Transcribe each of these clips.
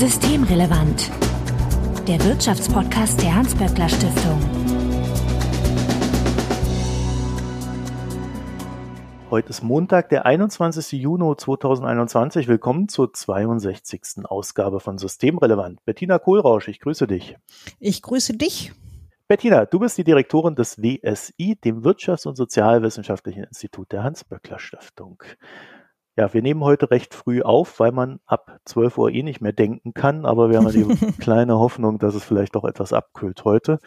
Systemrelevant. Der Wirtschaftspodcast der Hans-Böckler Stiftung. Heute ist Montag, der 21. Juni 2021. Willkommen zur 62. Ausgabe von Systemrelevant. Bettina Kohlrausch, ich grüße dich. Ich grüße dich. Bettina, du bist die Direktorin des WSI, dem Wirtschafts- und Sozialwissenschaftlichen Institut der Hans-Böckler Stiftung. Ja, wir nehmen heute recht früh auf, weil man ab 12 Uhr eh nicht mehr denken kann, aber wir haben die kleine Hoffnung, dass es vielleicht doch etwas abkühlt heute.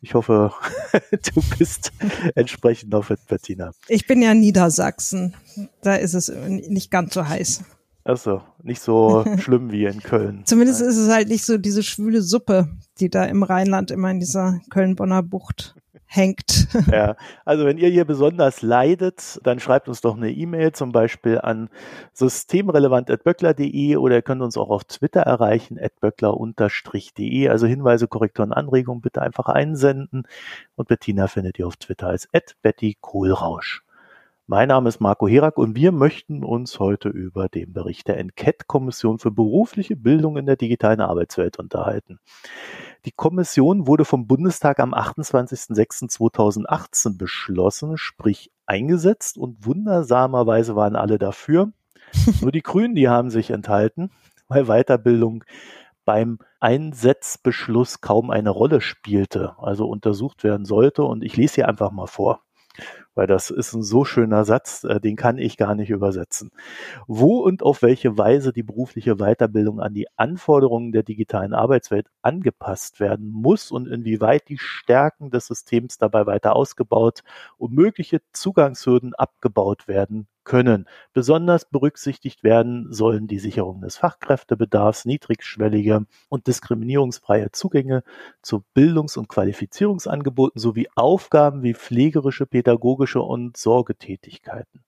Ich hoffe, du bist entsprechend auf Bettina. Ich bin ja in Niedersachsen. Da ist es nicht ganz so heiß. Achso, nicht so schlimm wie in Köln. Zumindest ist es halt nicht so diese schwüle Suppe, die da im Rheinland immer in dieser Köln-Bonner Bucht hängt. Ja, also wenn ihr hier besonders leidet, dann schreibt uns doch eine E-Mail zum Beispiel an systemrelevant.böckler.de oder ihr könnt uns auch auf Twitter erreichen, böckler-de. Also Hinweise, Korrekturen, Anregungen bitte einfach einsenden. Und Bettina findet ihr auf Twitter als Betty Kohlrausch. Mein Name ist Marco Herak und wir möchten uns heute über den Bericht der Enquete-Kommission für berufliche Bildung in der digitalen Arbeitswelt unterhalten. Die Kommission wurde vom Bundestag am 28.06.2018 beschlossen, sprich eingesetzt und wundersamerweise waren alle dafür. Nur die Grünen, die haben sich enthalten, weil Weiterbildung beim Einsetzbeschluss kaum eine Rolle spielte, also untersucht werden sollte. Und ich lese hier einfach mal vor weil das ist ein so schöner Satz, äh, den kann ich gar nicht übersetzen. Wo und auf welche Weise die berufliche Weiterbildung an die Anforderungen der digitalen Arbeitswelt angepasst werden muss und inwieweit die Stärken des Systems dabei weiter ausgebaut und mögliche Zugangshürden abgebaut werden können. Besonders berücksichtigt werden sollen die Sicherung des Fachkräftebedarfs, niedrigschwellige und diskriminierungsfreie Zugänge zu Bildungs- und Qualifizierungsangeboten sowie Aufgaben wie pflegerische, pädagogische und Sorgetätigkeiten.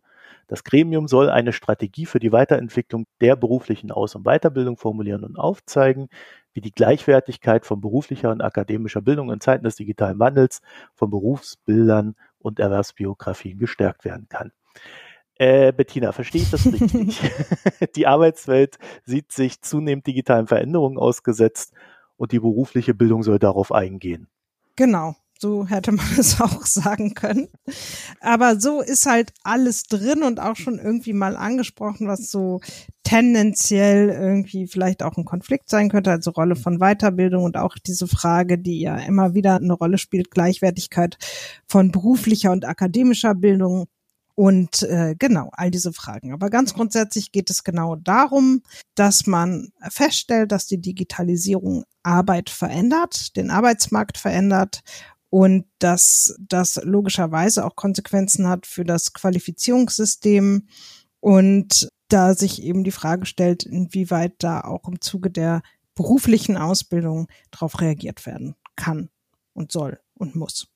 Das Gremium soll eine Strategie für die Weiterentwicklung der beruflichen Aus- und Weiterbildung formulieren und aufzeigen, wie die Gleichwertigkeit von beruflicher und akademischer Bildung in Zeiten des digitalen Wandels von Berufsbildern und Erwerbsbiografien gestärkt werden kann. Äh, Bettina, verstehe ich das richtig? die Arbeitswelt sieht sich zunehmend digitalen Veränderungen ausgesetzt und die berufliche Bildung soll darauf eingehen. Genau. So hätte man es auch sagen können. Aber so ist halt alles drin und auch schon irgendwie mal angesprochen, was so tendenziell irgendwie vielleicht auch ein Konflikt sein könnte, also Rolle von Weiterbildung und auch diese Frage, die ja immer wieder eine Rolle spielt, Gleichwertigkeit von beruflicher und akademischer Bildung und äh, genau, all diese Fragen. Aber ganz grundsätzlich geht es genau darum, dass man feststellt, dass die Digitalisierung Arbeit verändert, den Arbeitsmarkt verändert und dass das logischerweise auch Konsequenzen hat für das Qualifizierungssystem und da sich eben die Frage stellt, inwieweit da auch im Zuge der beruflichen Ausbildung darauf reagiert werden kann und soll und muss.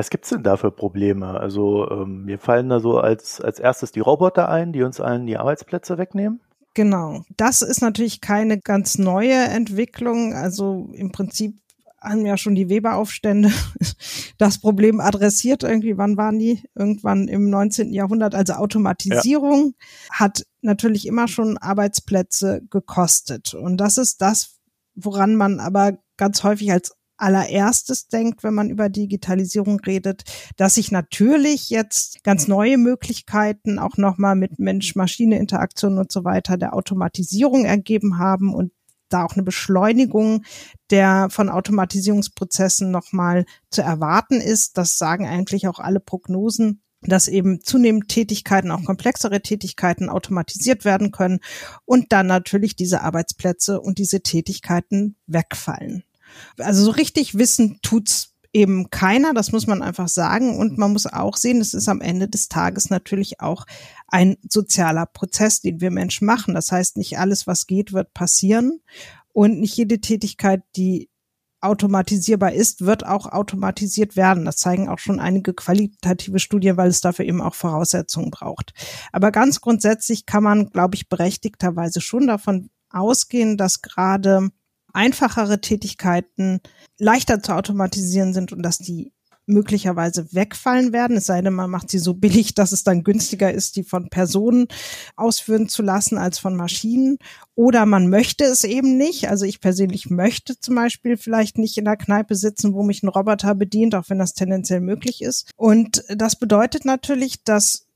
Was gibt's denn da für Probleme? Also ähm, mir fallen da so als, als erstes die Roboter ein, die uns allen die Arbeitsplätze wegnehmen. Genau. Das ist natürlich keine ganz neue Entwicklung. Also im Prinzip haben ja schon die Weberaufstände das Problem adressiert. Irgendwie, wann waren die? Irgendwann im 19. Jahrhundert. Also Automatisierung ja. hat natürlich immer schon Arbeitsplätze gekostet. Und das ist das, woran man aber ganz häufig als allererstes denkt, wenn man über Digitalisierung redet, dass sich natürlich jetzt ganz neue Möglichkeiten auch nochmal mit Mensch-Maschine-Interaktion und so weiter der Automatisierung ergeben haben und da auch eine Beschleunigung der von Automatisierungsprozessen nochmal zu erwarten ist. Das sagen eigentlich auch alle Prognosen dass eben zunehmend Tätigkeiten, auch komplexere Tätigkeiten automatisiert werden können und dann natürlich diese Arbeitsplätze und diese Tätigkeiten wegfallen. Also so richtig wissen tut's eben keiner, das muss man einfach sagen. Und man muss auch sehen, es ist am Ende des Tages natürlich auch ein sozialer Prozess, den wir Menschen machen. Das heißt, nicht alles, was geht, wird passieren. Und nicht jede Tätigkeit, die automatisierbar ist, wird auch automatisiert werden. Das zeigen auch schon einige qualitative Studien, weil es dafür eben auch Voraussetzungen braucht. Aber ganz grundsätzlich kann man, glaube ich, berechtigterweise schon davon ausgehen, dass gerade einfachere Tätigkeiten leichter zu automatisieren sind und dass die möglicherweise wegfallen werden, es sei denn, man macht sie so billig, dass es dann günstiger ist, die von Personen ausführen zu lassen als von Maschinen. Oder man möchte es eben nicht. Also ich persönlich möchte zum Beispiel vielleicht nicht in der Kneipe sitzen, wo mich ein Roboter bedient, auch wenn das tendenziell möglich ist. Und das bedeutet natürlich, dass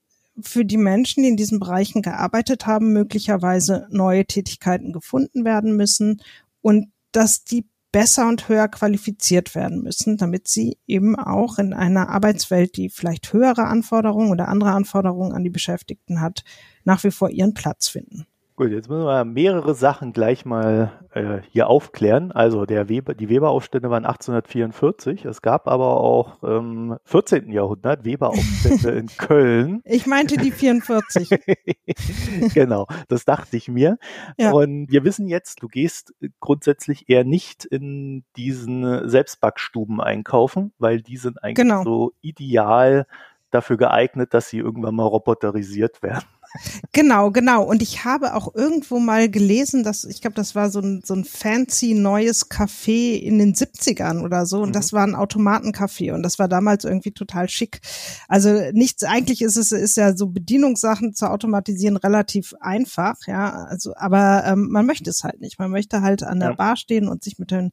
für die Menschen, die in diesen Bereichen gearbeitet haben, möglicherweise neue Tätigkeiten gefunden werden müssen und dass die besser und höher qualifiziert werden müssen, damit sie eben auch in einer Arbeitswelt, die vielleicht höhere Anforderungen oder andere Anforderungen an die Beschäftigten hat, nach wie vor ihren Platz finden. Gut, jetzt müssen wir mehrere Sachen gleich mal äh, hier aufklären. Also der Weber, die Weberaufstände waren 1844. Es gab aber auch im ähm, 14. Jahrhundert Weberaufstände in Köln. Ich meinte die 44. genau, das dachte ich mir. Ja. Und wir wissen jetzt, du gehst grundsätzlich eher nicht in diesen Selbstbackstuben einkaufen, weil die sind eigentlich genau. so ideal dafür geeignet, dass sie irgendwann mal roboterisiert werden. Genau, genau. Und ich habe auch irgendwo mal gelesen, dass, ich glaube, das war so ein, so ein fancy neues Café in den 70ern oder so. Und mhm. das war ein Automatencafé. Und das war damals irgendwie total schick. Also nichts, eigentlich ist es, ist ja so Bedienungssachen zu automatisieren relativ einfach, ja. Also, aber ähm, man möchte es halt nicht. Man möchte halt an der ja. Bar stehen und sich mit den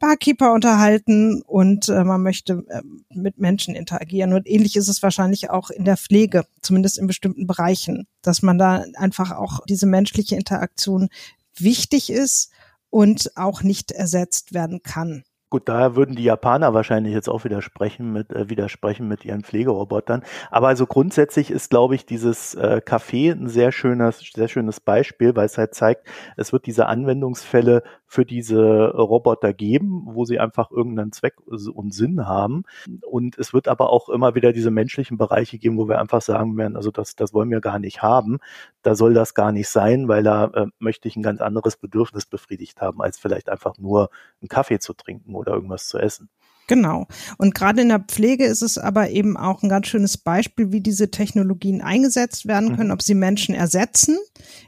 Barkeeper unterhalten und äh, man möchte äh, mit Menschen interagieren. Und ähnlich ist es wahrscheinlich auch in der Pflege, zumindest in bestimmten Bereichen, dass man da einfach auch diese menschliche Interaktion wichtig ist und auch nicht ersetzt werden kann. Gut, da würden die Japaner wahrscheinlich jetzt auch widersprechen mit, äh, widersprechen mit ihren Pflegerobotern. Aber also grundsätzlich ist, glaube ich, dieses äh, Café ein sehr schönes, sehr schönes Beispiel, weil es halt zeigt, es wird diese Anwendungsfälle für diese Roboter geben, wo sie einfach irgendeinen Zweck und Sinn haben. Und es wird aber auch immer wieder diese menschlichen Bereiche geben, wo wir einfach sagen werden, also das, das wollen wir gar nicht haben. Da soll das gar nicht sein, weil da äh, möchte ich ein ganz anderes Bedürfnis befriedigt haben, als vielleicht einfach nur einen Kaffee zu trinken oder irgendwas zu essen. Genau. Und gerade in der Pflege ist es aber eben auch ein ganz schönes Beispiel, wie diese Technologien eingesetzt werden können, mhm. ob sie Menschen ersetzen,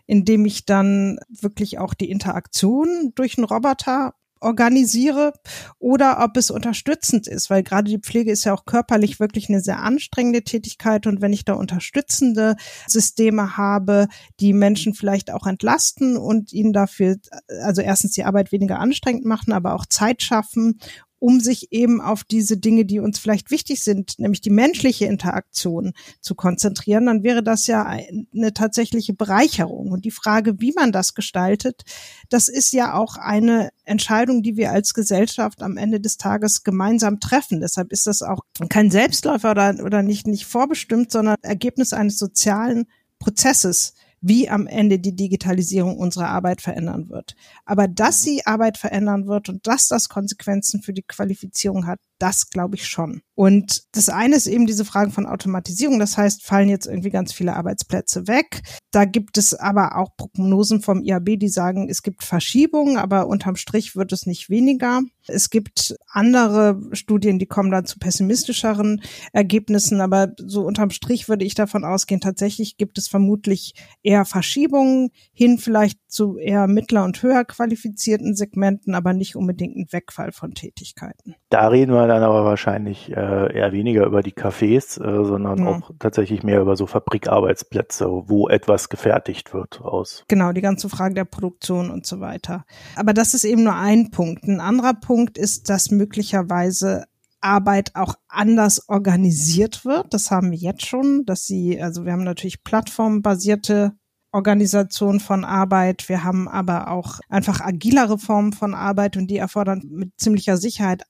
indem ich dann wirklich auch die Interaktion durch einen Roboter organisiere oder ob es unterstützend ist, weil gerade die Pflege ist ja auch körperlich wirklich eine sehr anstrengende Tätigkeit und wenn ich da unterstützende Systeme habe, die Menschen vielleicht auch entlasten und ihnen dafür, also erstens die Arbeit weniger anstrengend machen, aber auch Zeit schaffen um sich eben auf diese Dinge, die uns vielleicht wichtig sind, nämlich die menschliche Interaktion zu konzentrieren, dann wäre das ja eine tatsächliche Bereicherung. Und die Frage, wie man das gestaltet, das ist ja auch eine Entscheidung, die wir als Gesellschaft am Ende des Tages gemeinsam treffen. Deshalb ist das auch kein Selbstläufer oder, oder nicht, nicht vorbestimmt, sondern Ergebnis eines sozialen Prozesses, wie am Ende die Digitalisierung unsere Arbeit verändern wird. Aber dass sie Arbeit verändern wird und dass das Konsequenzen für die Qualifizierung hat, das glaube ich schon. Und das eine ist eben diese Frage von Automatisierung. Das heißt, fallen jetzt irgendwie ganz viele Arbeitsplätze weg. Da gibt es aber auch Prognosen vom IAB, die sagen, es gibt Verschiebungen, aber unterm Strich wird es nicht weniger. Es gibt andere Studien, die kommen dann zu pessimistischeren Ergebnissen, aber so unterm Strich würde ich davon ausgehen, tatsächlich gibt es vermutlich eher Verschiebungen hin vielleicht zu eher mittler und höher qualifizierten Segmenten, aber nicht unbedingt ein Wegfall von Tätigkeiten. Da reden wir dann aber wahrscheinlich äh, eher weniger über die Cafés, äh, sondern ja. auch tatsächlich mehr über so Fabrikarbeitsplätze, wo etwas gefertigt wird aus. Genau, die ganze Frage der Produktion und so weiter. Aber das ist eben nur ein Punkt. Ein anderer Punkt ist, dass möglicherweise Arbeit auch anders organisiert wird. Das haben wir jetzt schon, dass sie, also wir haben natürlich plattformbasierte Organisation von Arbeit. Wir haben aber auch einfach agilere Formen von Arbeit und die erfordern mit ziemlicher Sicherheit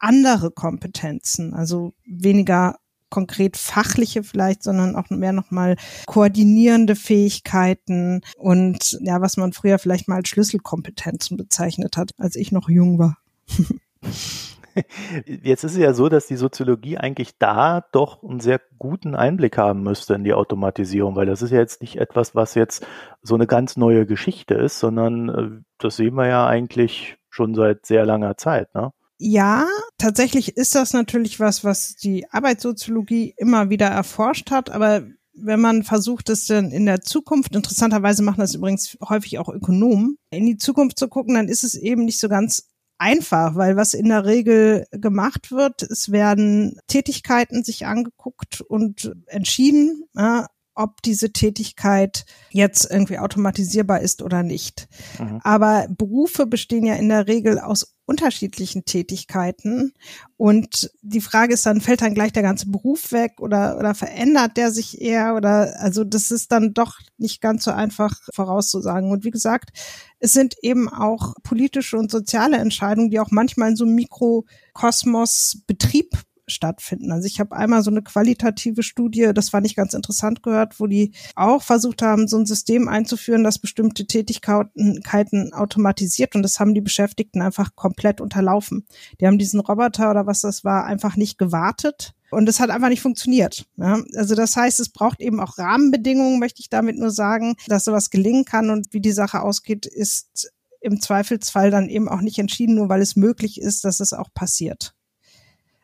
andere Kompetenzen, also weniger konkret fachliche vielleicht, sondern auch mehr nochmal koordinierende Fähigkeiten und ja, was man früher vielleicht mal als Schlüsselkompetenzen bezeichnet hat, als ich noch jung war. Jetzt ist es ja so, dass die Soziologie eigentlich da doch einen sehr guten Einblick haben müsste in die Automatisierung, weil das ist ja jetzt nicht etwas, was jetzt so eine ganz neue Geschichte ist, sondern äh, das sehen wir ja eigentlich schon seit sehr langer Zeit, ne? Ja, tatsächlich ist das natürlich was, was die Arbeitssoziologie immer wieder erforscht hat, aber wenn man versucht, es dann in der Zukunft, interessanterweise machen das übrigens häufig auch Ökonomen, in die Zukunft zu gucken, dann ist es eben nicht so ganz einfach, weil was in der Regel gemacht wird, es werden Tätigkeiten sich angeguckt und entschieden, ob diese Tätigkeit jetzt irgendwie automatisierbar ist oder nicht. Mhm. Aber Berufe bestehen ja in der Regel aus unterschiedlichen Tätigkeiten. Und die Frage ist dann, fällt dann gleich der ganze Beruf weg oder, oder verändert der sich eher oder, also das ist dann doch nicht ganz so einfach vorauszusagen. Und wie gesagt, es sind eben auch politische und soziale Entscheidungen, die auch manchmal in so einem Mikrokosmos Betrieb stattfinden. Also ich habe einmal so eine qualitative Studie, das war nicht ganz interessant gehört, wo die auch versucht haben, so ein System einzuführen, das bestimmte Tätigkeiten automatisiert und das haben die Beschäftigten einfach komplett unterlaufen. Die haben diesen Roboter oder was das war einfach nicht gewartet. Und es hat einfach nicht funktioniert. Ja? Also das heißt, es braucht eben auch Rahmenbedingungen, möchte ich damit nur sagen, dass sowas gelingen kann. Und wie die Sache ausgeht, ist im Zweifelsfall dann eben auch nicht entschieden, nur weil es möglich ist, dass es auch passiert.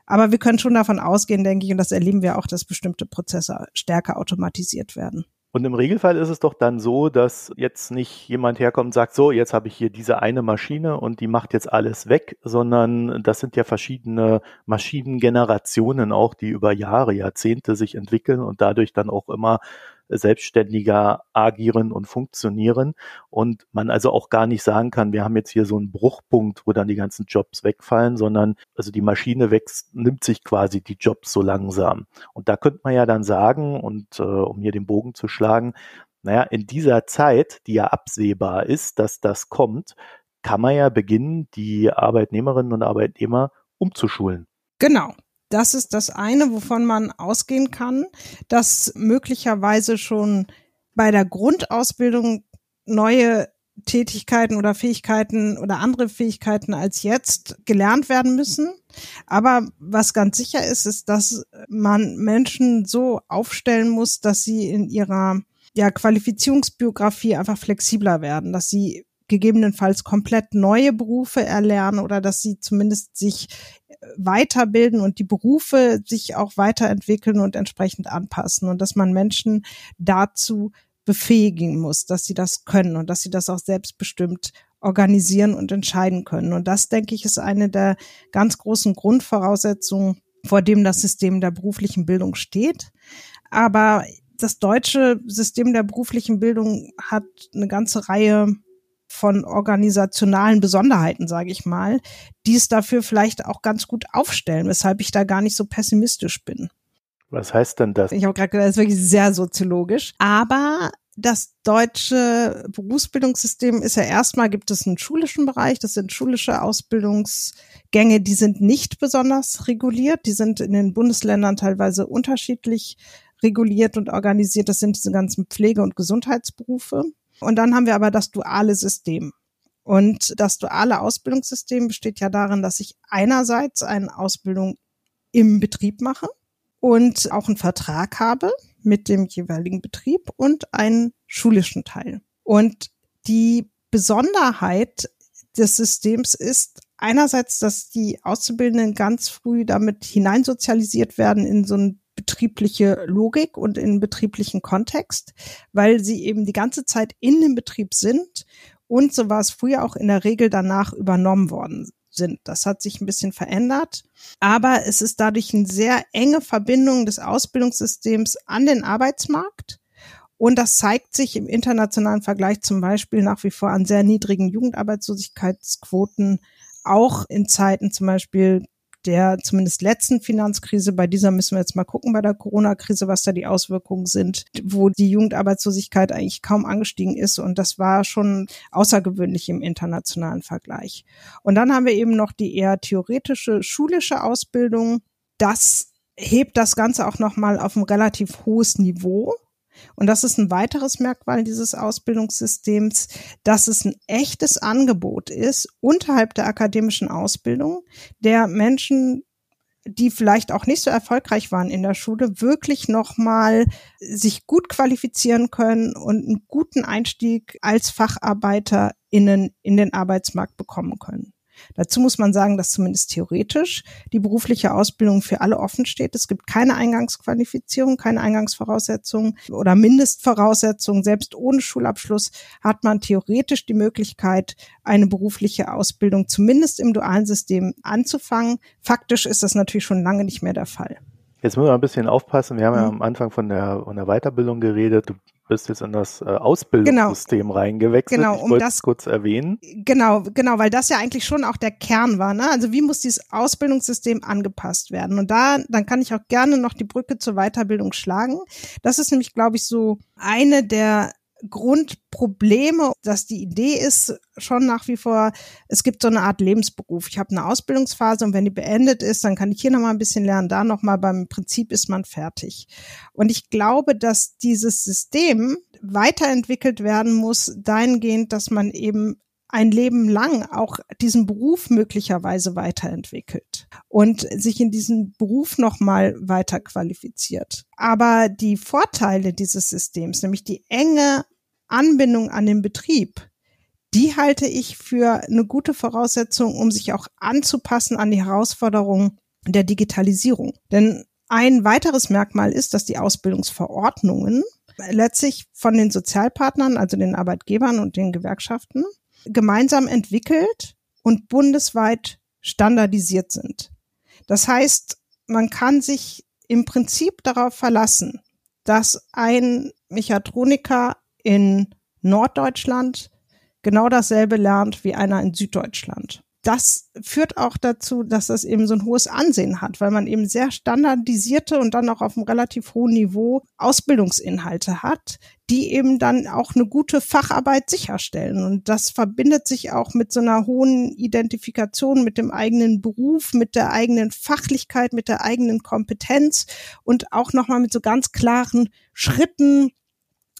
Aber wir können schon davon ausgehen, denke ich, und das erleben wir auch, dass bestimmte Prozesse stärker automatisiert werden. Und im Regelfall ist es doch dann so, dass jetzt nicht jemand herkommt und sagt, so, jetzt habe ich hier diese eine Maschine und die macht jetzt alles weg, sondern das sind ja verschiedene Maschinengenerationen auch, die über Jahre, Jahrzehnte sich entwickeln und dadurch dann auch immer selbstständiger agieren und funktionieren und man also auch gar nicht sagen kann, wir haben jetzt hier so einen Bruchpunkt, wo dann die ganzen Jobs wegfallen, sondern also die Maschine wächst, nimmt sich quasi die Jobs so langsam. Und da könnte man ja dann sagen, und äh, um hier den Bogen zu schlagen, naja, in dieser Zeit, die ja absehbar ist, dass das kommt, kann man ja beginnen, die Arbeitnehmerinnen und Arbeitnehmer umzuschulen. Genau. Das ist das eine, wovon man ausgehen kann, dass möglicherweise schon bei der Grundausbildung neue Tätigkeiten oder Fähigkeiten oder andere Fähigkeiten als jetzt gelernt werden müssen. Aber was ganz sicher ist, ist, dass man Menschen so aufstellen muss, dass sie in ihrer ja, Qualifizierungsbiografie einfach flexibler werden, dass sie gegebenenfalls komplett neue Berufe erlernen oder dass sie zumindest sich weiterbilden und die Berufe sich auch weiterentwickeln und entsprechend anpassen und dass man Menschen dazu befähigen muss, dass sie das können und dass sie das auch selbstbestimmt organisieren und entscheiden können. Und das, denke ich, ist eine der ganz großen Grundvoraussetzungen, vor dem das System der beruflichen Bildung steht. Aber das deutsche System der beruflichen Bildung hat eine ganze Reihe von organisationalen Besonderheiten, sage ich mal, die es dafür vielleicht auch ganz gut aufstellen, weshalb ich da gar nicht so pessimistisch bin. Was heißt denn das? Ich habe gerade gesagt, das ist wirklich sehr soziologisch. Aber das deutsche Berufsbildungssystem ist ja erstmal, gibt es einen schulischen Bereich, das sind schulische Ausbildungsgänge, die sind nicht besonders reguliert, die sind in den Bundesländern teilweise unterschiedlich reguliert und organisiert. Das sind diese ganzen Pflege- und Gesundheitsberufe. Und dann haben wir aber das duale System. Und das duale Ausbildungssystem besteht ja darin, dass ich einerseits eine Ausbildung im Betrieb mache und auch einen Vertrag habe mit dem jeweiligen Betrieb und einen schulischen Teil. Und die Besonderheit des Systems ist einerseits, dass die Auszubildenden ganz früh damit hineinsozialisiert werden in so ein betriebliche Logik und in betrieblichen Kontext, weil sie eben die ganze Zeit in dem Betrieb sind und so war es früher auch in der Regel danach übernommen worden sind. Das hat sich ein bisschen verändert, aber es ist dadurch eine sehr enge Verbindung des Ausbildungssystems an den Arbeitsmarkt. Und das zeigt sich im internationalen Vergleich zum Beispiel nach wie vor an sehr niedrigen Jugendarbeitslosigkeitsquoten, auch in Zeiten zum Beispiel der zumindest letzten Finanzkrise, bei dieser müssen wir jetzt mal gucken bei der Corona-Krise, was da die Auswirkungen sind, wo die Jugendarbeitslosigkeit eigentlich kaum angestiegen ist. Und das war schon außergewöhnlich im internationalen Vergleich. Und dann haben wir eben noch die eher theoretische schulische Ausbildung. Das hebt das Ganze auch nochmal auf ein relativ hohes Niveau. Und das ist ein weiteres Merkmal dieses Ausbildungssystems, dass es ein echtes Angebot ist unterhalb der akademischen Ausbildung, der Menschen die vielleicht auch nicht so erfolgreich waren in der Schule, wirklich nochmal sich gut qualifizieren können und einen guten Einstieg als FacharbeiterInnen in den Arbeitsmarkt bekommen können. Dazu muss man sagen, dass zumindest theoretisch die berufliche Ausbildung für alle offen steht. Es gibt keine Eingangsqualifizierung, keine Eingangsvoraussetzungen oder Mindestvoraussetzungen. Selbst ohne Schulabschluss hat man theoretisch die Möglichkeit, eine berufliche Ausbildung zumindest im dualen System anzufangen. Faktisch ist das natürlich schon lange nicht mehr der Fall. Jetzt müssen wir ein bisschen aufpassen. Wir haben ja mhm. am Anfang von der, von der Weiterbildung geredet. Du bist jetzt in das äh, Ausbildungssystem genau. reingewechselt. Genau, um das kurz erwähnen. Genau, genau, weil das ja eigentlich schon auch der Kern war. Ne? Also wie muss dieses Ausbildungssystem angepasst werden? Und da, dann kann ich auch gerne noch die Brücke zur Weiterbildung schlagen. Das ist nämlich, glaube ich, so eine der Grundprobleme, dass die Idee ist schon nach wie vor, es gibt so eine Art Lebensberuf. Ich habe eine Ausbildungsphase und wenn die beendet ist, dann kann ich hier nochmal ein bisschen lernen, da nochmal, beim Prinzip ist man fertig. Und ich glaube, dass dieses System weiterentwickelt werden muss, dahingehend, dass man eben ein Leben lang auch diesen Beruf möglicherweise weiterentwickelt und sich in diesem Beruf nochmal weiter qualifiziert. Aber die Vorteile dieses Systems, nämlich die enge Anbindung an den Betrieb, die halte ich für eine gute Voraussetzung, um sich auch anzupassen an die Herausforderungen der Digitalisierung. Denn ein weiteres Merkmal ist, dass die Ausbildungsverordnungen letztlich von den Sozialpartnern, also den Arbeitgebern und den Gewerkschaften, gemeinsam entwickelt und bundesweit standardisiert sind. Das heißt, man kann sich im Prinzip darauf verlassen, dass ein Mechatroniker in Norddeutschland genau dasselbe lernt wie einer in Süddeutschland das führt auch dazu, dass das eben so ein hohes Ansehen hat, weil man eben sehr standardisierte und dann auch auf einem relativ hohen Niveau Ausbildungsinhalte hat, die eben dann auch eine gute Facharbeit sicherstellen. Und das verbindet sich auch mit so einer hohen Identifikation mit dem eigenen Beruf, mit der eigenen Fachlichkeit, mit der eigenen Kompetenz und auch nochmal mit so ganz klaren Schritten,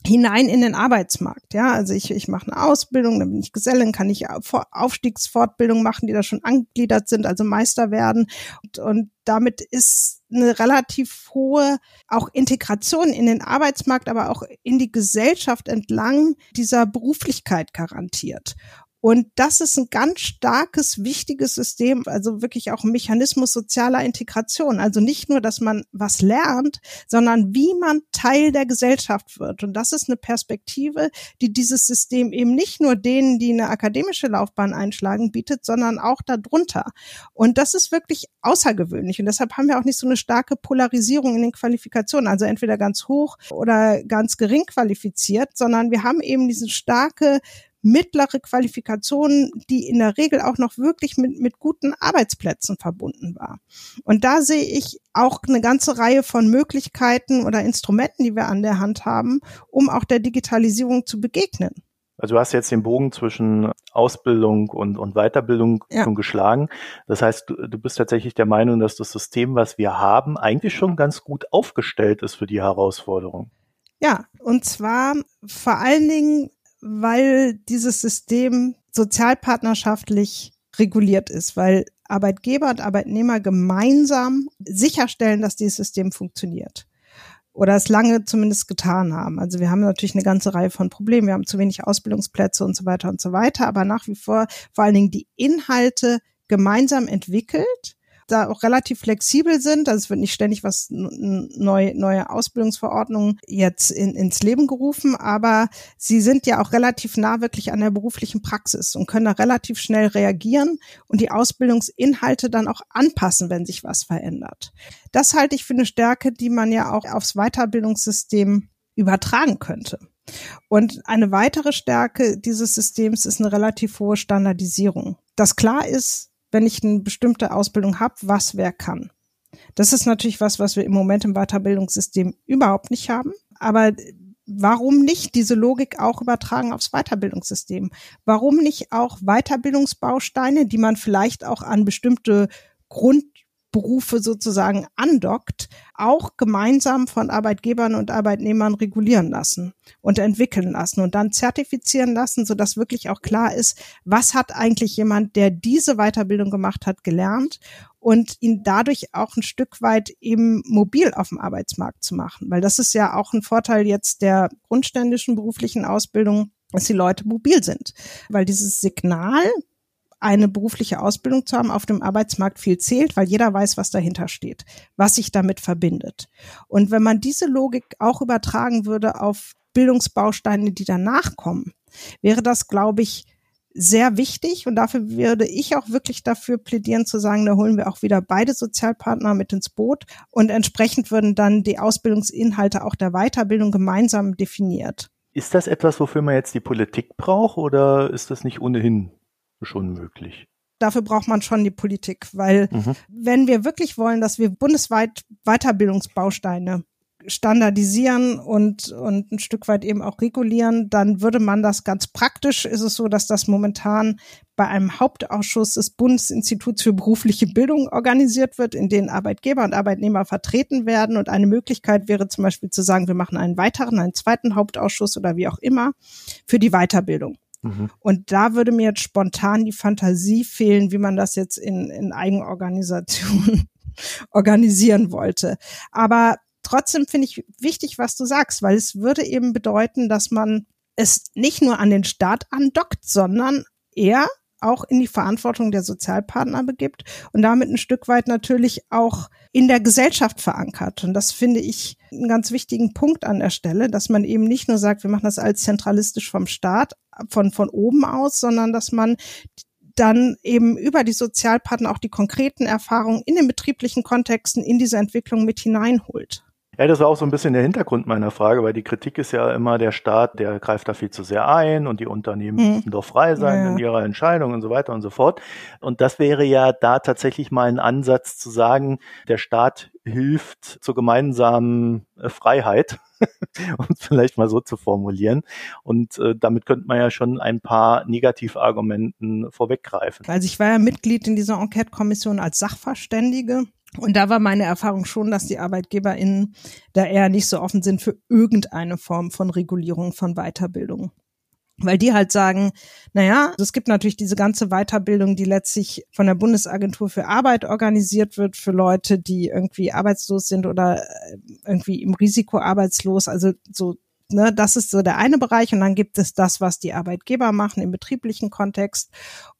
hinein in den Arbeitsmarkt. Ja, also ich, ich mache eine Ausbildung, dann bin ich Gesellin, kann ich Aufstiegsfortbildung machen, die da schon angegliedert sind, also Meister werden. Und, und damit ist eine relativ hohe auch Integration in den Arbeitsmarkt, aber auch in die Gesellschaft entlang dieser Beruflichkeit garantiert. Und das ist ein ganz starkes, wichtiges System, also wirklich auch ein Mechanismus sozialer Integration. Also nicht nur, dass man was lernt, sondern wie man Teil der Gesellschaft wird. Und das ist eine Perspektive, die dieses System eben nicht nur denen, die eine akademische Laufbahn einschlagen, bietet, sondern auch darunter. Und das ist wirklich außergewöhnlich. Und deshalb haben wir auch nicht so eine starke Polarisierung in den Qualifikationen, also entweder ganz hoch oder ganz gering qualifiziert, sondern wir haben eben diese starke mittlere Qualifikationen, die in der Regel auch noch wirklich mit, mit guten Arbeitsplätzen verbunden war. Und da sehe ich auch eine ganze Reihe von Möglichkeiten oder Instrumenten, die wir an der Hand haben, um auch der Digitalisierung zu begegnen. Also du hast jetzt den Bogen zwischen Ausbildung und, und Weiterbildung ja. schon geschlagen. Das heißt, du, du bist tatsächlich der Meinung, dass das System, was wir haben, eigentlich schon ganz gut aufgestellt ist für die Herausforderung. Ja, und zwar vor allen Dingen weil dieses System sozialpartnerschaftlich reguliert ist, weil Arbeitgeber und Arbeitnehmer gemeinsam sicherstellen, dass dieses System funktioniert. Oder es lange zumindest getan haben. Also wir haben natürlich eine ganze Reihe von Problemen. Wir haben zu wenig Ausbildungsplätze und so weiter und so weiter. Aber nach wie vor vor allen Dingen die Inhalte gemeinsam entwickelt da auch relativ flexibel sind. Also es wird nicht ständig was neue, neue Ausbildungsverordnungen jetzt in, ins Leben gerufen, aber sie sind ja auch relativ nah wirklich an der beruflichen Praxis und können da relativ schnell reagieren und die Ausbildungsinhalte dann auch anpassen, wenn sich was verändert. Das halte ich für eine Stärke, die man ja auch aufs Weiterbildungssystem übertragen könnte. Und eine weitere Stärke dieses Systems ist eine relativ hohe Standardisierung. Das klar ist, wenn ich eine bestimmte Ausbildung habe, was wer kann. Das ist natürlich was, was wir im Moment im Weiterbildungssystem überhaupt nicht haben. Aber warum nicht diese Logik auch übertragen aufs Weiterbildungssystem? Warum nicht auch Weiterbildungsbausteine, die man vielleicht auch an bestimmte Grund Berufe sozusagen andockt, auch gemeinsam von Arbeitgebern und Arbeitnehmern regulieren lassen und entwickeln lassen und dann zertifizieren lassen, sodass wirklich auch klar ist, was hat eigentlich jemand, der diese Weiterbildung gemacht hat, gelernt und ihn dadurch auch ein Stück weit eben mobil auf dem Arbeitsmarkt zu machen. Weil das ist ja auch ein Vorteil jetzt der grundständischen beruflichen Ausbildung, dass die Leute mobil sind. Weil dieses Signal, eine berufliche Ausbildung zu haben, auf dem Arbeitsmarkt viel zählt, weil jeder weiß, was dahinter steht, was sich damit verbindet. Und wenn man diese Logik auch übertragen würde auf Bildungsbausteine, die danach kommen, wäre das, glaube ich, sehr wichtig und dafür würde ich auch wirklich dafür plädieren zu sagen, da holen wir auch wieder beide Sozialpartner mit ins Boot und entsprechend würden dann die Ausbildungsinhalte auch der Weiterbildung gemeinsam definiert. Ist das etwas, wofür man jetzt die Politik braucht oder ist das nicht ohnehin schon möglich? Dafür braucht man schon die Politik, weil mhm. wenn wir wirklich wollen, dass wir bundesweit Weiterbildungsbausteine standardisieren und, und ein Stück weit eben auch regulieren, dann würde man das ganz praktisch, ist es so, dass das momentan bei einem Hauptausschuss des Bundesinstituts für berufliche Bildung organisiert wird, in dem Arbeitgeber und Arbeitnehmer vertreten werden. Und eine Möglichkeit wäre zum Beispiel zu sagen, wir machen einen weiteren, einen zweiten Hauptausschuss oder wie auch immer für die Weiterbildung. Mhm. Und da würde mir jetzt spontan die Fantasie fehlen, wie man das jetzt in, in Eigenorganisationen organisieren wollte. Aber trotzdem finde ich wichtig, was du sagst, weil es würde eben bedeuten, dass man es nicht nur an den Staat andockt, sondern eher auch in die Verantwortung der Sozialpartner begibt und damit ein Stück weit natürlich auch in der Gesellschaft verankert. Und das finde ich einen ganz wichtigen Punkt an der Stelle, dass man eben nicht nur sagt, wir machen das als zentralistisch vom Staat, von, von oben aus, sondern dass man dann eben über die Sozialpartner auch die konkreten Erfahrungen in den betrieblichen Kontexten in diese Entwicklung mit hineinholt. Ja, das war auch so ein bisschen der Hintergrund meiner Frage, weil die Kritik ist ja immer, der Staat, der greift da viel zu sehr ein und die Unternehmen mhm. müssen doch frei sein ja. in ihrer Entscheidung und so weiter und so fort. Und das wäre ja da tatsächlich mal ein Ansatz zu sagen, der Staat hilft zur gemeinsamen äh, Freiheit, um es vielleicht mal so zu formulieren. Und äh, damit könnte man ja schon ein paar Negativargumenten vorweggreifen. Also ich war ja Mitglied in dieser Enquete-Kommission als Sachverständige und da war meine Erfahrung schon, dass die ArbeitgeberInnen da eher nicht so offen sind für irgendeine Form von Regulierung von Weiterbildung. Weil die halt sagen, naja, es gibt natürlich diese ganze Weiterbildung, die letztlich von der Bundesagentur für Arbeit organisiert wird für Leute, die irgendwie arbeitslos sind oder äh, irgendwie im Risiko arbeitslos. Also so, ne, das ist so der eine Bereich. Und dann gibt es das, was die Arbeitgeber machen im betrieblichen Kontext.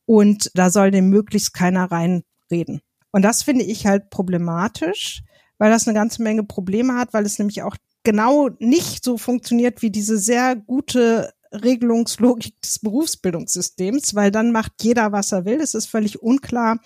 Und da soll dem möglichst keiner reinreden. Und das finde ich halt problematisch, weil das eine ganze Menge Probleme hat, weil es nämlich auch genau nicht so funktioniert wie diese sehr gute Regelungslogik des Berufsbildungssystems, weil dann macht jeder, was er will. Es ist völlig unklar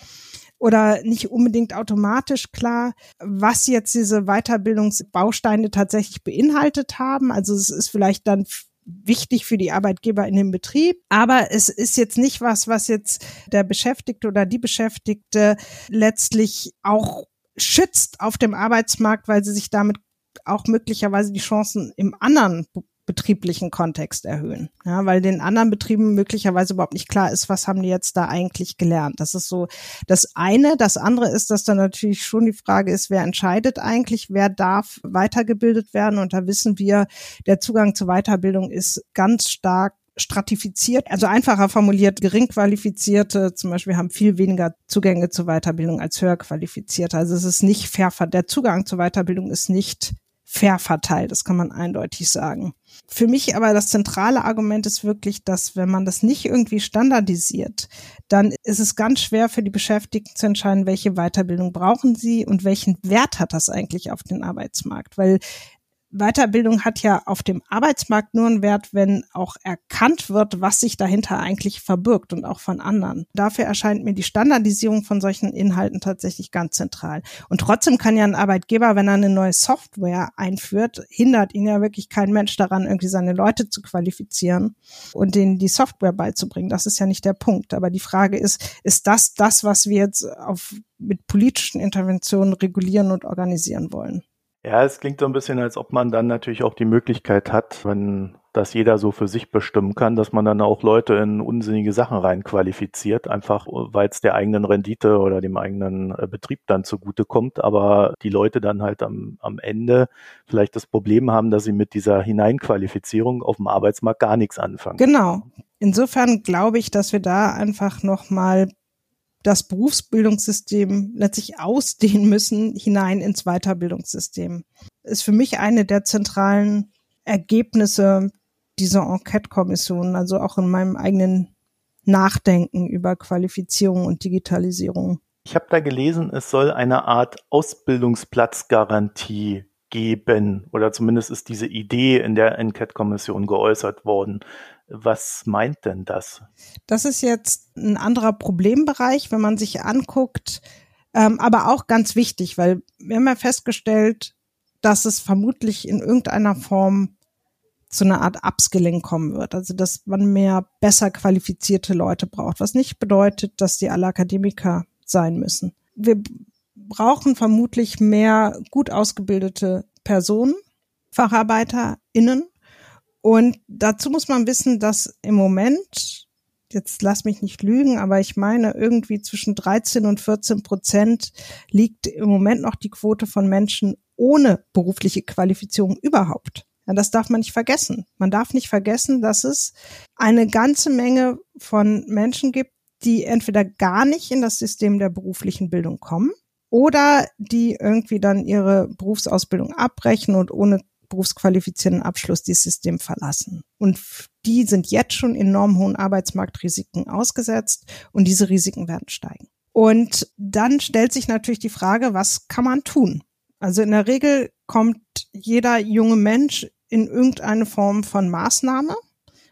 oder nicht unbedingt automatisch klar, was jetzt diese Weiterbildungsbausteine tatsächlich beinhaltet haben. Also es ist vielleicht dann wichtig für die Arbeitgeber in dem Betrieb. Aber es ist jetzt nicht was, was jetzt der Beschäftigte oder die Beschäftigte letztlich auch schützt auf dem Arbeitsmarkt, weil sie sich damit auch möglicherweise die Chancen im anderen betrieblichen Kontext erhöhen. Ja, weil den anderen Betrieben möglicherweise überhaupt nicht klar ist, was haben die jetzt da eigentlich gelernt. Das ist so das eine. Das andere ist, dass dann natürlich schon die Frage ist, wer entscheidet eigentlich, wer darf weitergebildet werden. Und da wissen wir, der Zugang zur Weiterbildung ist ganz stark stratifiziert, also einfacher formuliert, gering qualifizierte zum Beispiel haben viel weniger Zugänge zur Weiterbildung als höher qualifizierte. Also es ist nicht fair, der Zugang zur Weiterbildung ist nicht fair verteilt, das kann man eindeutig sagen. Für mich aber das zentrale Argument ist wirklich, dass wenn man das nicht irgendwie standardisiert, dann ist es ganz schwer für die Beschäftigten zu entscheiden, welche Weiterbildung brauchen sie und welchen Wert hat das eigentlich auf den Arbeitsmarkt. Weil Weiterbildung hat ja auf dem Arbeitsmarkt nur einen Wert, wenn auch erkannt wird, was sich dahinter eigentlich verbirgt und auch von anderen. Dafür erscheint mir die Standardisierung von solchen Inhalten tatsächlich ganz zentral. Und trotzdem kann ja ein Arbeitgeber, wenn er eine neue Software einführt, hindert ihn ja wirklich kein Mensch daran, irgendwie seine Leute zu qualifizieren und denen die Software beizubringen. Das ist ja nicht der Punkt. Aber die Frage ist, ist das das, was wir jetzt auf, mit politischen Interventionen regulieren und organisieren wollen? Ja, es klingt so ein bisschen, als ob man dann natürlich auch die Möglichkeit hat, wenn das jeder so für sich bestimmen kann, dass man dann auch Leute in unsinnige Sachen reinqualifiziert, einfach weil es der eigenen Rendite oder dem eigenen äh, Betrieb dann zugutekommt, aber die Leute dann halt am, am Ende vielleicht das Problem haben, dass sie mit dieser Hineinqualifizierung auf dem Arbeitsmarkt gar nichts anfangen. Genau. Insofern glaube ich, dass wir da einfach nochmal das Berufsbildungssystem letztlich ausdehnen müssen hinein ins Weiterbildungssystem. Ist für mich eine der zentralen Ergebnisse dieser Enquete-Kommission, also auch in meinem eigenen nachdenken über Qualifizierung und Digitalisierung. Ich habe da gelesen, es soll eine Art Ausbildungsplatzgarantie geben oder zumindest ist diese Idee in der Enquete-Kommission geäußert worden. Was meint denn das? Das ist jetzt ein anderer Problembereich, wenn man sich anguckt, ähm, aber auch ganz wichtig, weil wir haben ja festgestellt, dass es vermutlich in irgendeiner Form zu einer Art Upskilling kommen wird. Also dass man mehr besser qualifizierte Leute braucht, was nicht bedeutet, dass die alle Akademiker sein müssen. Wir brauchen vermutlich mehr gut ausgebildete Personen, FacharbeiterInnen. Und dazu muss man wissen, dass im Moment, jetzt lass mich nicht lügen, aber ich meine, irgendwie zwischen 13 und 14 Prozent liegt im Moment noch die Quote von Menschen ohne berufliche Qualifizierung überhaupt. Ja, das darf man nicht vergessen. Man darf nicht vergessen, dass es eine ganze Menge von Menschen gibt, die entweder gar nicht in das System der beruflichen Bildung kommen oder die irgendwie dann ihre Berufsausbildung abbrechen und ohne berufsqualifizierten Abschluss dieses System verlassen. Und die sind jetzt schon enorm hohen Arbeitsmarktrisiken ausgesetzt und diese Risiken werden steigen. Und dann stellt sich natürlich die Frage, was kann man tun? Also in der Regel kommt jeder junge Mensch in irgendeine Form von Maßnahme.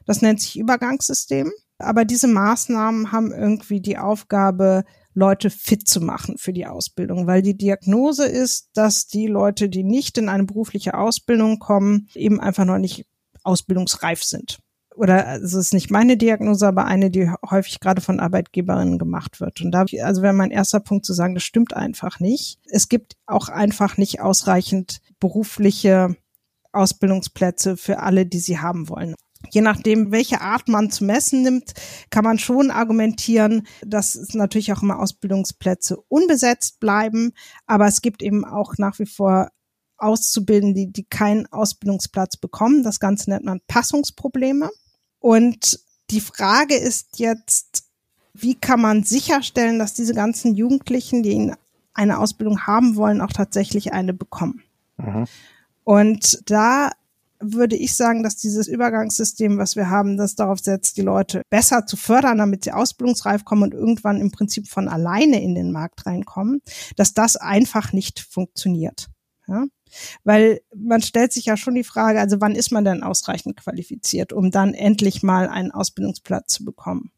Das nennt sich Übergangssystem. Aber diese Maßnahmen haben irgendwie die Aufgabe, Leute fit zu machen für die Ausbildung, weil die Diagnose ist, dass die Leute, die nicht in eine berufliche Ausbildung kommen, eben einfach noch nicht ausbildungsreif sind. Oder es ist nicht meine Diagnose, aber eine, die häufig gerade von Arbeitgeberinnen gemacht wird. Und da, also wäre mein erster Punkt zu sagen, das stimmt einfach nicht. Es gibt auch einfach nicht ausreichend berufliche Ausbildungsplätze für alle, die sie haben wollen. Je nachdem, welche Art man zu messen nimmt, kann man schon argumentieren, dass es natürlich auch immer Ausbildungsplätze unbesetzt bleiben. Aber es gibt eben auch nach wie vor Auszubildende, die, die keinen Ausbildungsplatz bekommen. Das Ganze nennt man Passungsprobleme. Und die Frage ist jetzt, wie kann man sicherstellen, dass diese ganzen Jugendlichen, die eine Ausbildung haben wollen, auch tatsächlich eine bekommen? Mhm. Und da würde ich sagen, dass dieses Übergangssystem, was wir haben, das darauf setzt, die Leute besser zu fördern, damit sie ausbildungsreif kommen und irgendwann im Prinzip von alleine in den Markt reinkommen, dass das einfach nicht funktioniert. Ja? Weil man stellt sich ja schon die Frage, also wann ist man denn ausreichend qualifiziert, um dann endlich mal einen Ausbildungsplatz zu bekommen?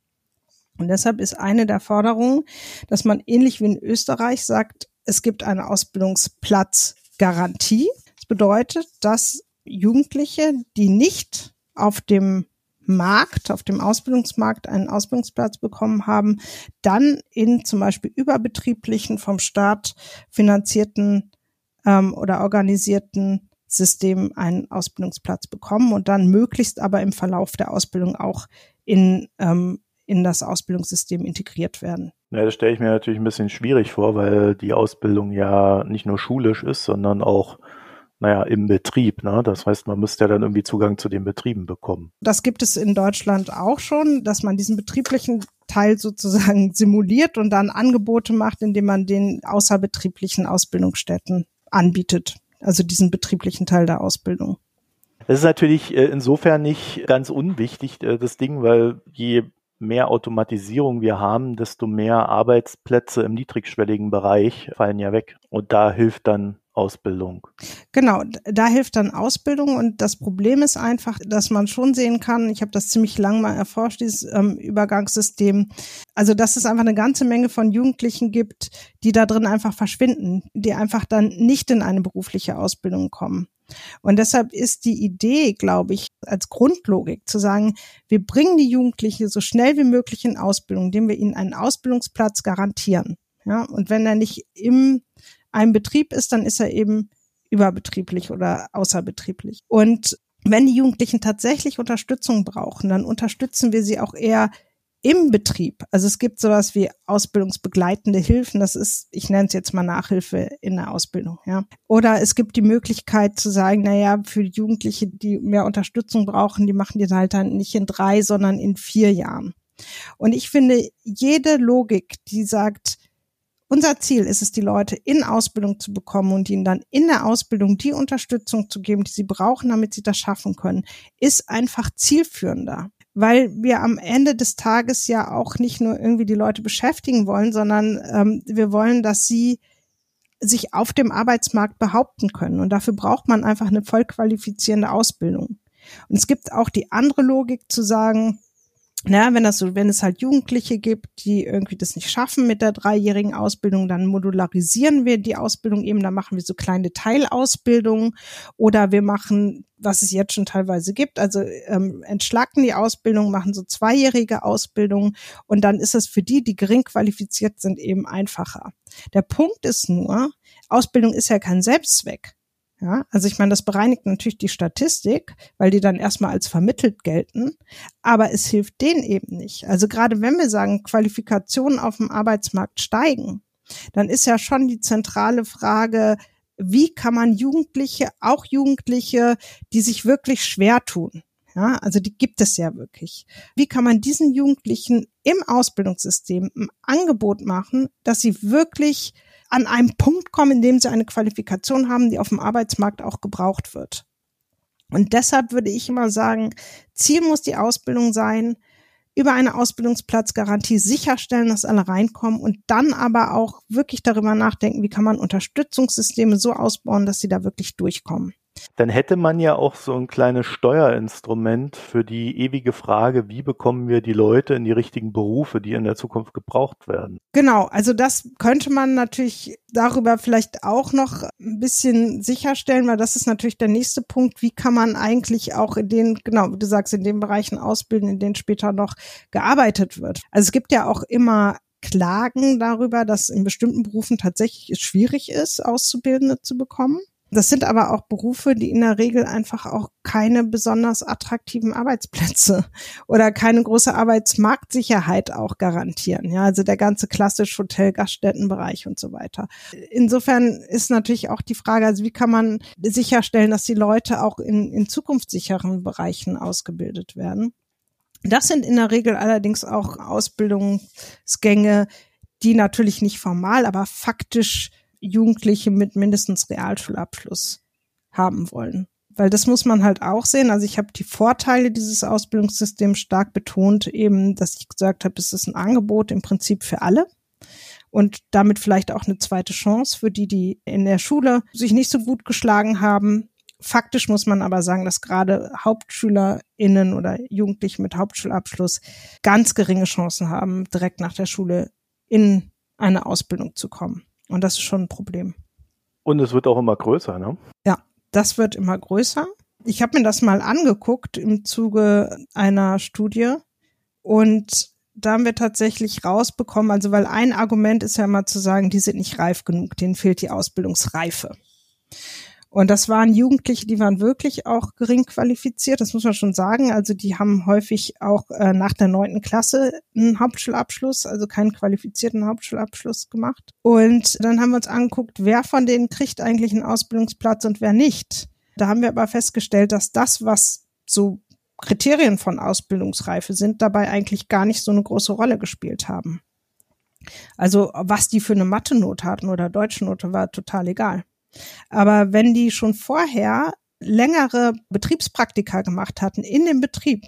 Und deshalb ist eine der Forderungen, dass man ähnlich wie in Österreich sagt, es gibt eine Ausbildungsplatzgarantie bedeutet, dass Jugendliche, die nicht auf dem Markt, auf dem Ausbildungsmarkt einen Ausbildungsplatz bekommen haben, dann in zum Beispiel überbetrieblichen, vom Staat finanzierten ähm, oder organisierten Systemen einen Ausbildungsplatz bekommen und dann möglichst aber im Verlauf der Ausbildung auch in, ähm, in das Ausbildungssystem integriert werden. Ja, das stelle ich mir natürlich ein bisschen schwierig vor, weil die Ausbildung ja nicht nur schulisch ist, sondern auch naja, im Betrieb. Ne? Das heißt, man müsste ja dann irgendwie Zugang zu den Betrieben bekommen. Das gibt es in Deutschland auch schon, dass man diesen betrieblichen Teil sozusagen simuliert und dann Angebote macht, indem man den außerbetrieblichen Ausbildungsstätten anbietet. Also diesen betrieblichen Teil der Ausbildung. Das ist natürlich äh, insofern nicht ganz unwichtig, äh, das Ding, weil je mehr Automatisierung wir haben, desto mehr Arbeitsplätze im niedrigschwelligen Bereich fallen ja weg. Und da hilft dann Ausbildung. Genau, da hilft dann Ausbildung und das Problem ist einfach, dass man schon sehen kann, ich habe das ziemlich lang mal erforscht, dieses ähm, Übergangssystem, also dass es einfach eine ganze Menge von Jugendlichen gibt, die da drin einfach verschwinden, die einfach dann nicht in eine berufliche Ausbildung kommen. Und deshalb ist die Idee, glaube ich, als Grundlogik zu sagen, wir bringen die Jugendlichen so schnell wie möglich in Ausbildung, indem wir ihnen einen Ausbildungsplatz garantieren. Ja, und wenn er nicht im einem Betrieb ist, dann ist er eben überbetrieblich oder außerbetrieblich. Und wenn die Jugendlichen tatsächlich Unterstützung brauchen, dann unterstützen wir sie auch eher im Betrieb. Also es gibt sowas wie ausbildungsbegleitende Hilfen. Das ist, ich nenne es jetzt mal Nachhilfe in der Ausbildung, ja. Oder es gibt die Möglichkeit zu sagen, na ja, für Jugendliche, die mehr Unterstützung brauchen, die machen die halt dann nicht in drei, sondern in vier Jahren. Und ich finde, jede Logik, die sagt, unser Ziel ist es, die Leute in Ausbildung zu bekommen und ihnen dann in der Ausbildung die Unterstützung zu geben, die sie brauchen, damit sie das schaffen können, ist einfach zielführender. Weil wir am Ende des Tages ja auch nicht nur irgendwie die Leute beschäftigen wollen, sondern ähm, wir wollen, dass sie sich auf dem Arbeitsmarkt behaupten können. Und dafür braucht man einfach eine voll qualifizierende Ausbildung. Und es gibt auch die andere Logik zu sagen, na, wenn das so, wenn es halt Jugendliche gibt, die irgendwie das nicht schaffen mit der dreijährigen Ausbildung, dann modularisieren wir die Ausbildung eben, dann machen wir so kleine Teilausbildungen oder wir machen, was es jetzt schon teilweise gibt, also ähm, entschlacken die Ausbildung, machen so zweijährige Ausbildungen und dann ist es für die, die gering qualifiziert sind, eben einfacher. Der Punkt ist nur, Ausbildung ist ja kein Selbstzweck. Ja, also ich meine, das bereinigt natürlich die Statistik, weil die dann erstmal als vermittelt gelten, aber es hilft denen eben nicht. Also gerade wenn wir sagen, Qualifikationen auf dem Arbeitsmarkt steigen, dann ist ja schon die zentrale Frage, wie kann man Jugendliche, auch Jugendliche, die sich wirklich schwer tun, ja, also die gibt es ja wirklich. Wie kann man diesen Jugendlichen im Ausbildungssystem ein Angebot machen, dass sie wirklich an einem Punkt kommen, in dem sie eine Qualifikation haben, die auf dem Arbeitsmarkt auch gebraucht wird. Und deshalb würde ich immer sagen, Ziel muss die Ausbildung sein, über eine Ausbildungsplatzgarantie sicherstellen, dass alle reinkommen und dann aber auch wirklich darüber nachdenken, wie kann man Unterstützungssysteme so ausbauen, dass sie da wirklich durchkommen. Dann hätte man ja auch so ein kleines Steuerinstrument für die ewige Frage, wie bekommen wir die Leute in die richtigen Berufe, die in der Zukunft gebraucht werden. Genau, also das könnte man natürlich darüber vielleicht auch noch ein bisschen sicherstellen, weil das ist natürlich der nächste Punkt. Wie kann man eigentlich auch in den, genau, wie du sagst, in den Bereichen ausbilden, in denen später noch gearbeitet wird. Also es gibt ja auch immer Klagen darüber, dass in bestimmten Berufen tatsächlich es schwierig ist, Auszubildende zu bekommen. Das sind aber auch Berufe, die in der Regel einfach auch keine besonders attraktiven Arbeitsplätze oder keine große Arbeitsmarktsicherheit auch garantieren. Ja, also der ganze klassische Hotel, Gaststättenbereich und so weiter. Insofern ist natürlich auch die Frage, also wie kann man sicherstellen, dass die Leute auch in, in zukunftssicheren Bereichen ausgebildet werden? Das sind in der Regel allerdings auch Ausbildungsgänge, die natürlich nicht formal, aber faktisch Jugendliche mit mindestens Realschulabschluss haben wollen. Weil das muss man halt auch sehen. Also ich habe die Vorteile dieses Ausbildungssystems stark betont, eben, dass ich gesagt habe, es ist ein Angebot im Prinzip für alle und damit vielleicht auch eine zweite Chance für die, die in der Schule sich nicht so gut geschlagen haben. Faktisch muss man aber sagen, dass gerade HauptschülerInnen oder Jugendliche mit Hauptschulabschluss ganz geringe Chancen haben, direkt nach der Schule in eine Ausbildung zu kommen. Und das ist schon ein Problem. Und es wird auch immer größer, ne? Ja, das wird immer größer. Ich habe mir das mal angeguckt im Zuge einer Studie und da haben wir tatsächlich rausbekommen, also weil ein Argument ist ja immer zu sagen, die sind nicht reif genug, denen fehlt die Ausbildungsreife. Und das waren Jugendliche, die waren wirklich auch gering qualifiziert, das muss man schon sagen. Also die haben häufig auch äh, nach der neunten Klasse einen Hauptschulabschluss, also keinen qualifizierten Hauptschulabschluss gemacht. Und dann haben wir uns angeguckt, wer von denen kriegt eigentlich einen Ausbildungsplatz und wer nicht. Da haben wir aber festgestellt, dass das, was so Kriterien von Ausbildungsreife sind, dabei eigentlich gar nicht so eine große Rolle gespielt haben. Also was die für eine Mathe-Note hatten oder Deutschnote war total egal. Aber wenn die schon vorher längere Betriebspraktika gemacht hatten in dem Betrieb,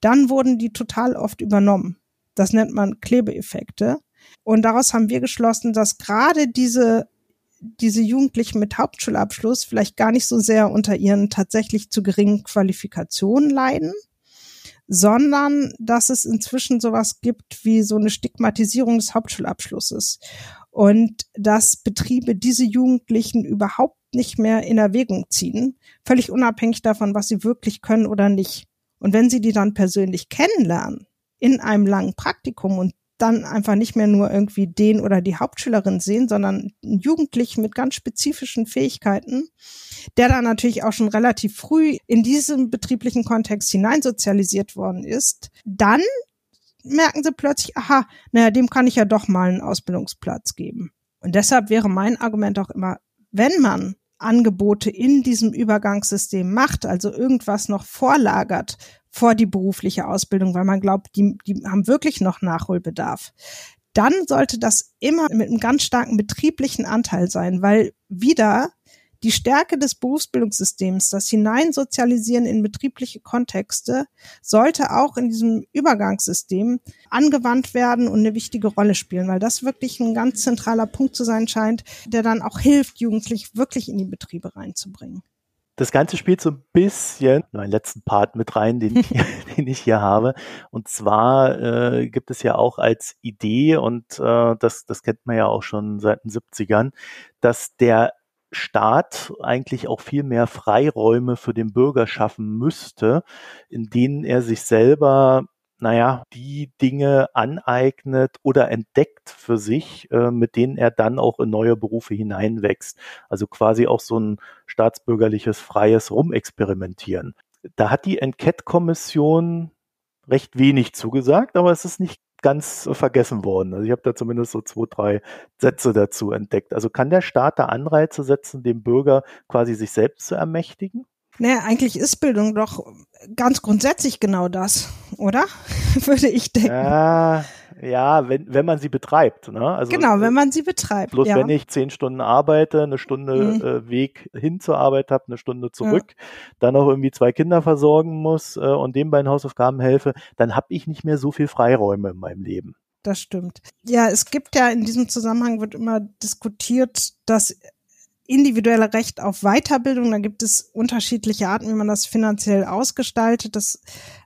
dann wurden die total oft übernommen. Das nennt man Klebeeffekte. Und daraus haben wir geschlossen, dass gerade diese, diese Jugendlichen mit Hauptschulabschluss vielleicht gar nicht so sehr unter ihren tatsächlich zu geringen Qualifikationen leiden, sondern dass es inzwischen sowas gibt wie so eine Stigmatisierung des Hauptschulabschlusses und dass Betriebe diese Jugendlichen überhaupt nicht mehr in Erwägung ziehen, völlig unabhängig davon, was sie wirklich können oder nicht. Und wenn sie die dann persönlich kennenlernen, in einem langen Praktikum und dann einfach nicht mehr nur irgendwie den oder die Hauptschülerin sehen, sondern einen Jugendlichen mit ganz spezifischen Fähigkeiten, der dann natürlich auch schon relativ früh in diesem betrieblichen Kontext hineinsozialisiert worden ist, dann merken sie plötzlich, aha, naja, dem kann ich ja doch mal einen Ausbildungsplatz geben. Und deshalb wäre mein Argument auch immer, wenn man Angebote in diesem Übergangssystem macht, also irgendwas noch vorlagert vor die berufliche Ausbildung, weil man glaubt, die, die haben wirklich noch Nachholbedarf, dann sollte das immer mit einem ganz starken betrieblichen Anteil sein, weil wieder Die Stärke des Berufsbildungssystems, das Hineinsozialisieren in betriebliche Kontexte, sollte auch in diesem Übergangssystem angewandt werden und eine wichtige Rolle spielen, weil das wirklich ein ganz zentraler Punkt zu sein scheint, der dann auch hilft, Jugendlich wirklich in die Betriebe reinzubringen. Das Ganze spielt so ein bisschen meinen letzten Part mit rein, den ich, den ich hier habe. Und zwar äh, gibt es ja auch als Idee, und äh, das, das kennt man ja auch schon seit den 70ern, dass der Staat eigentlich auch viel mehr Freiräume für den Bürger schaffen müsste, in denen er sich selber naja, die Dinge aneignet oder entdeckt für sich, äh, mit denen er dann auch in neue Berufe hineinwächst. Also quasi auch so ein staatsbürgerliches freies Rumexperimentieren. Da hat die Enquete-Kommission recht wenig zugesagt, aber es ist nicht ganz vergessen worden. Also ich habe da zumindest so zwei, drei Sätze dazu entdeckt. Also kann der Staat da Anreize setzen, dem Bürger quasi sich selbst zu ermächtigen? Naja, eigentlich ist Bildung doch ganz grundsätzlich genau das, oder? Würde ich denken. Ja, ja wenn, wenn man sie betreibt. Ne? Also, genau, wenn man sie betreibt. Bloß ja. wenn ich zehn Stunden arbeite, eine Stunde mhm. äh, Weg hin zur Arbeit habe, eine Stunde zurück, ja. dann auch irgendwie zwei Kinder versorgen muss äh, und dem bei den Hausaufgaben helfe, dann habe ich nicht mehr so viel Freiräume in meinem Leben. Das stimmt. Ja, es gibt ja in diesem Zusammenhang wird immer diskutiert, dass individuelle Recht auf Weiterbildung. Da gibt es unterschiedliche Arten, wie man das finanziell ausgestaltet. Das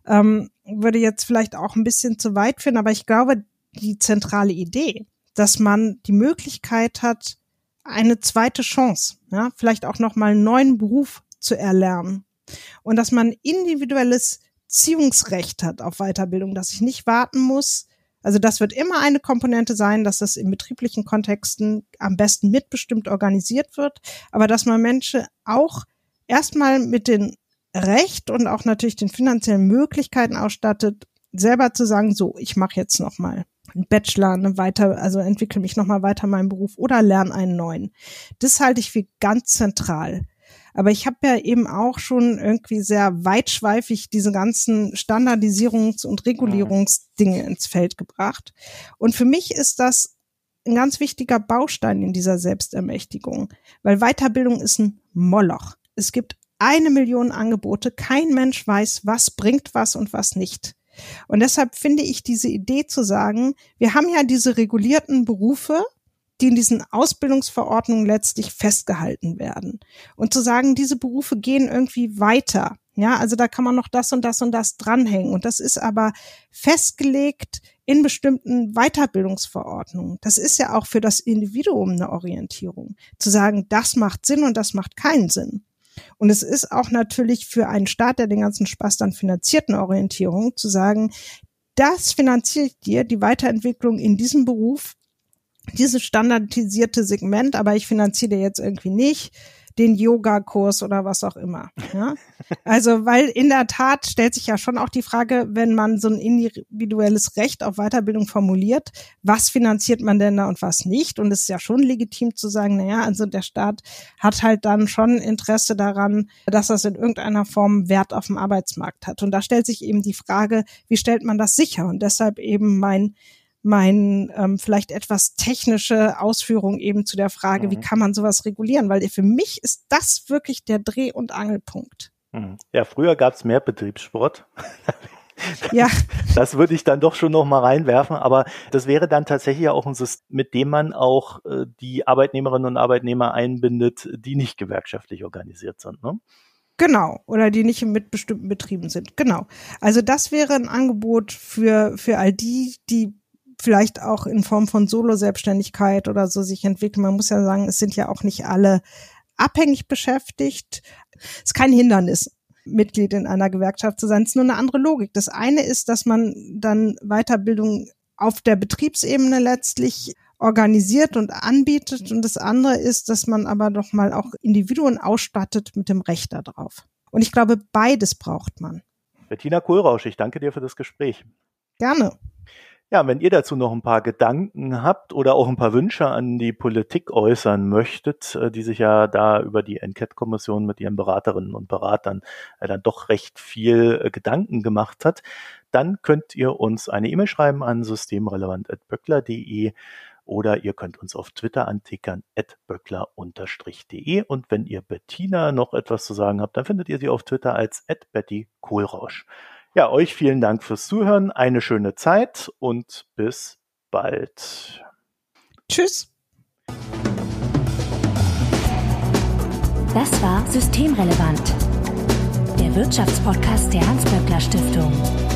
ähm, würde jetzt vielleicht auch ein bisschen zu weit führen, aber ich glaube, die zentrale Idee, dass man die Möglichkeit hat, eine zweite Chance, ja, vielleicht auch nochmal einen neuen Beruf zu erlernen und dass man individuelles Ziehungsrecht hat auf Weiterbildung, dass ich nicht warten muss, also das wird immer eine Komponente sein, dass das in betrieblichen Kontexten am besten mitbestimmt organisiert wird, aber dass man Menschen auch erstmal mit den Recht und auch natürlich den finanziellen Möglichkeiten ausstattet, selber zu sagen, so, ich mache jetzt noch mal einen Bachelor, eine weiter, also entwickle mich noch mal weiter meinen Beruf oder lerne einen neuen. Das halte ich für ganz zentral. Aber ich habe ja eben auch schon irgendwie sehr weitschweifig diese ganzen Standardisierungs- und Regulierungsdinge ins Feld gebracht. Und für mich ist das ein ganz wichtiger Baustein in dieser Selbstermächtigung, weil Weiterbildung ist ein Moloch. Es gibt eine Million Angebote. Kein Mensch weiß, was bringt was und was nicht. Und deshalb finde ich diese Idee zu sagen, wir haben ja diese regulierten Berufe, die in diesen Ausbildungsverordnungen letztlich festgehalten werden. Und zu sagen, diese Berufe gehen irgendwie weiter. Ja, also da kann man noch das und das und das dranhängen. Und das ist aber festgelegt in bestimmten Weiterbildungsverordnungen. Das ist ja auch für das Individuum eine Orientierung. Zu sagen, das macht Sinn und das macht keinen Sinn. Und es ist auch natürlich für einen Staat, der den ganzen Spaß dann finanziert, eine Orientierung, zu sagen, das finanziert dir die Weiterentwicklung in diesem Beruf dieses standardisierte Segment, aber ich finanziere jetzt irgendwie nicht den Yoga-Kurs oder was auch immer. Ja? Also, weil in der Tat stellt sich ja schon auch die Frage, wenn man so ein individuelles Recht auf Weiterbildung formuliert, was finanziert man denn da und was nicht? Und es ist ja schon legitim zu sagen, naja, also der Staat hat halt dann schon Interesse daran, dass das in irgendeiner Form Wert auf dem Arbeitsmarkt hat. Und da stellt sich eben die Frage, wie stellt man das sicher? Und deshalb eben mein mein ähm, vielleicht etwas technische Ausführung eben zu der Frage, mhm. wie kann man sowas regulieren? Weil für mich ist das wirklich der Dreh- und Angelpunkt. Mhm. Ja, früher gab es mehr Betriebssport. ja. Das würde ich dann doch schon noch mal reinwerfen, aber das wäre dann tatsächlich auch ein System, mit dem man auch äh, die Arbeitnehmerinnen und Arbeitnehmer einbindet, die nicht gewerkschaftlich organisiert sind. Ne? Genau, oder die nicht mit bestimmten Betrieben sind. Genau. Also das wäre ein Angebot für, für all die, die vielleicht auch in Form von Solo-Selbstständigkeit oder so sich entwickeln. Man muss ja sagen, es sind ja auch nicht alle abhängig beschäftigt. Es ist kein Hindernis, Mitglied in einer Gewerkschaft zu sein. Es ist nur eine andere Logik. Das eine ist, dass man dann Weiterbildung auf der Betriebsebene letztlich organisiert und anbietet. Und das andere ist, dass man aber doch mal auch Individuen ausstattet mit dem Recht darauf. Und ich glaube, beides braucht man. Bettina Kohlrausch, ich danke dir für das Gespräch. Gerne. Ja, wenn ihr dazu noch ein paar Gedanken habt oder auch ein paar Wünsche an die Politik äußern möchtet, äh, die sich ja da über die Enquete-Kommission mit ihren Beraterinnen und Beratern äh, dann doch recht viel äh, Gedanken gemacht hat, dann könnt ihr uns eine E-Mail schreiben an systemrelevant.böckler.de oder ihr könnt uns auf Twitter antickern, böckler-de. Und wenn ihr Bettina noch etwas zu sagen habt, dann findet ihr sie auf Twitter als Betty Kohlrausch. Ja, euch vielen Dank fürs Zuhören, eine schöne Zeit und bis bald. Tschüss. Das war Systemrelevant, der Wirtschaftspodcast der Hans-Böckler Stiftung.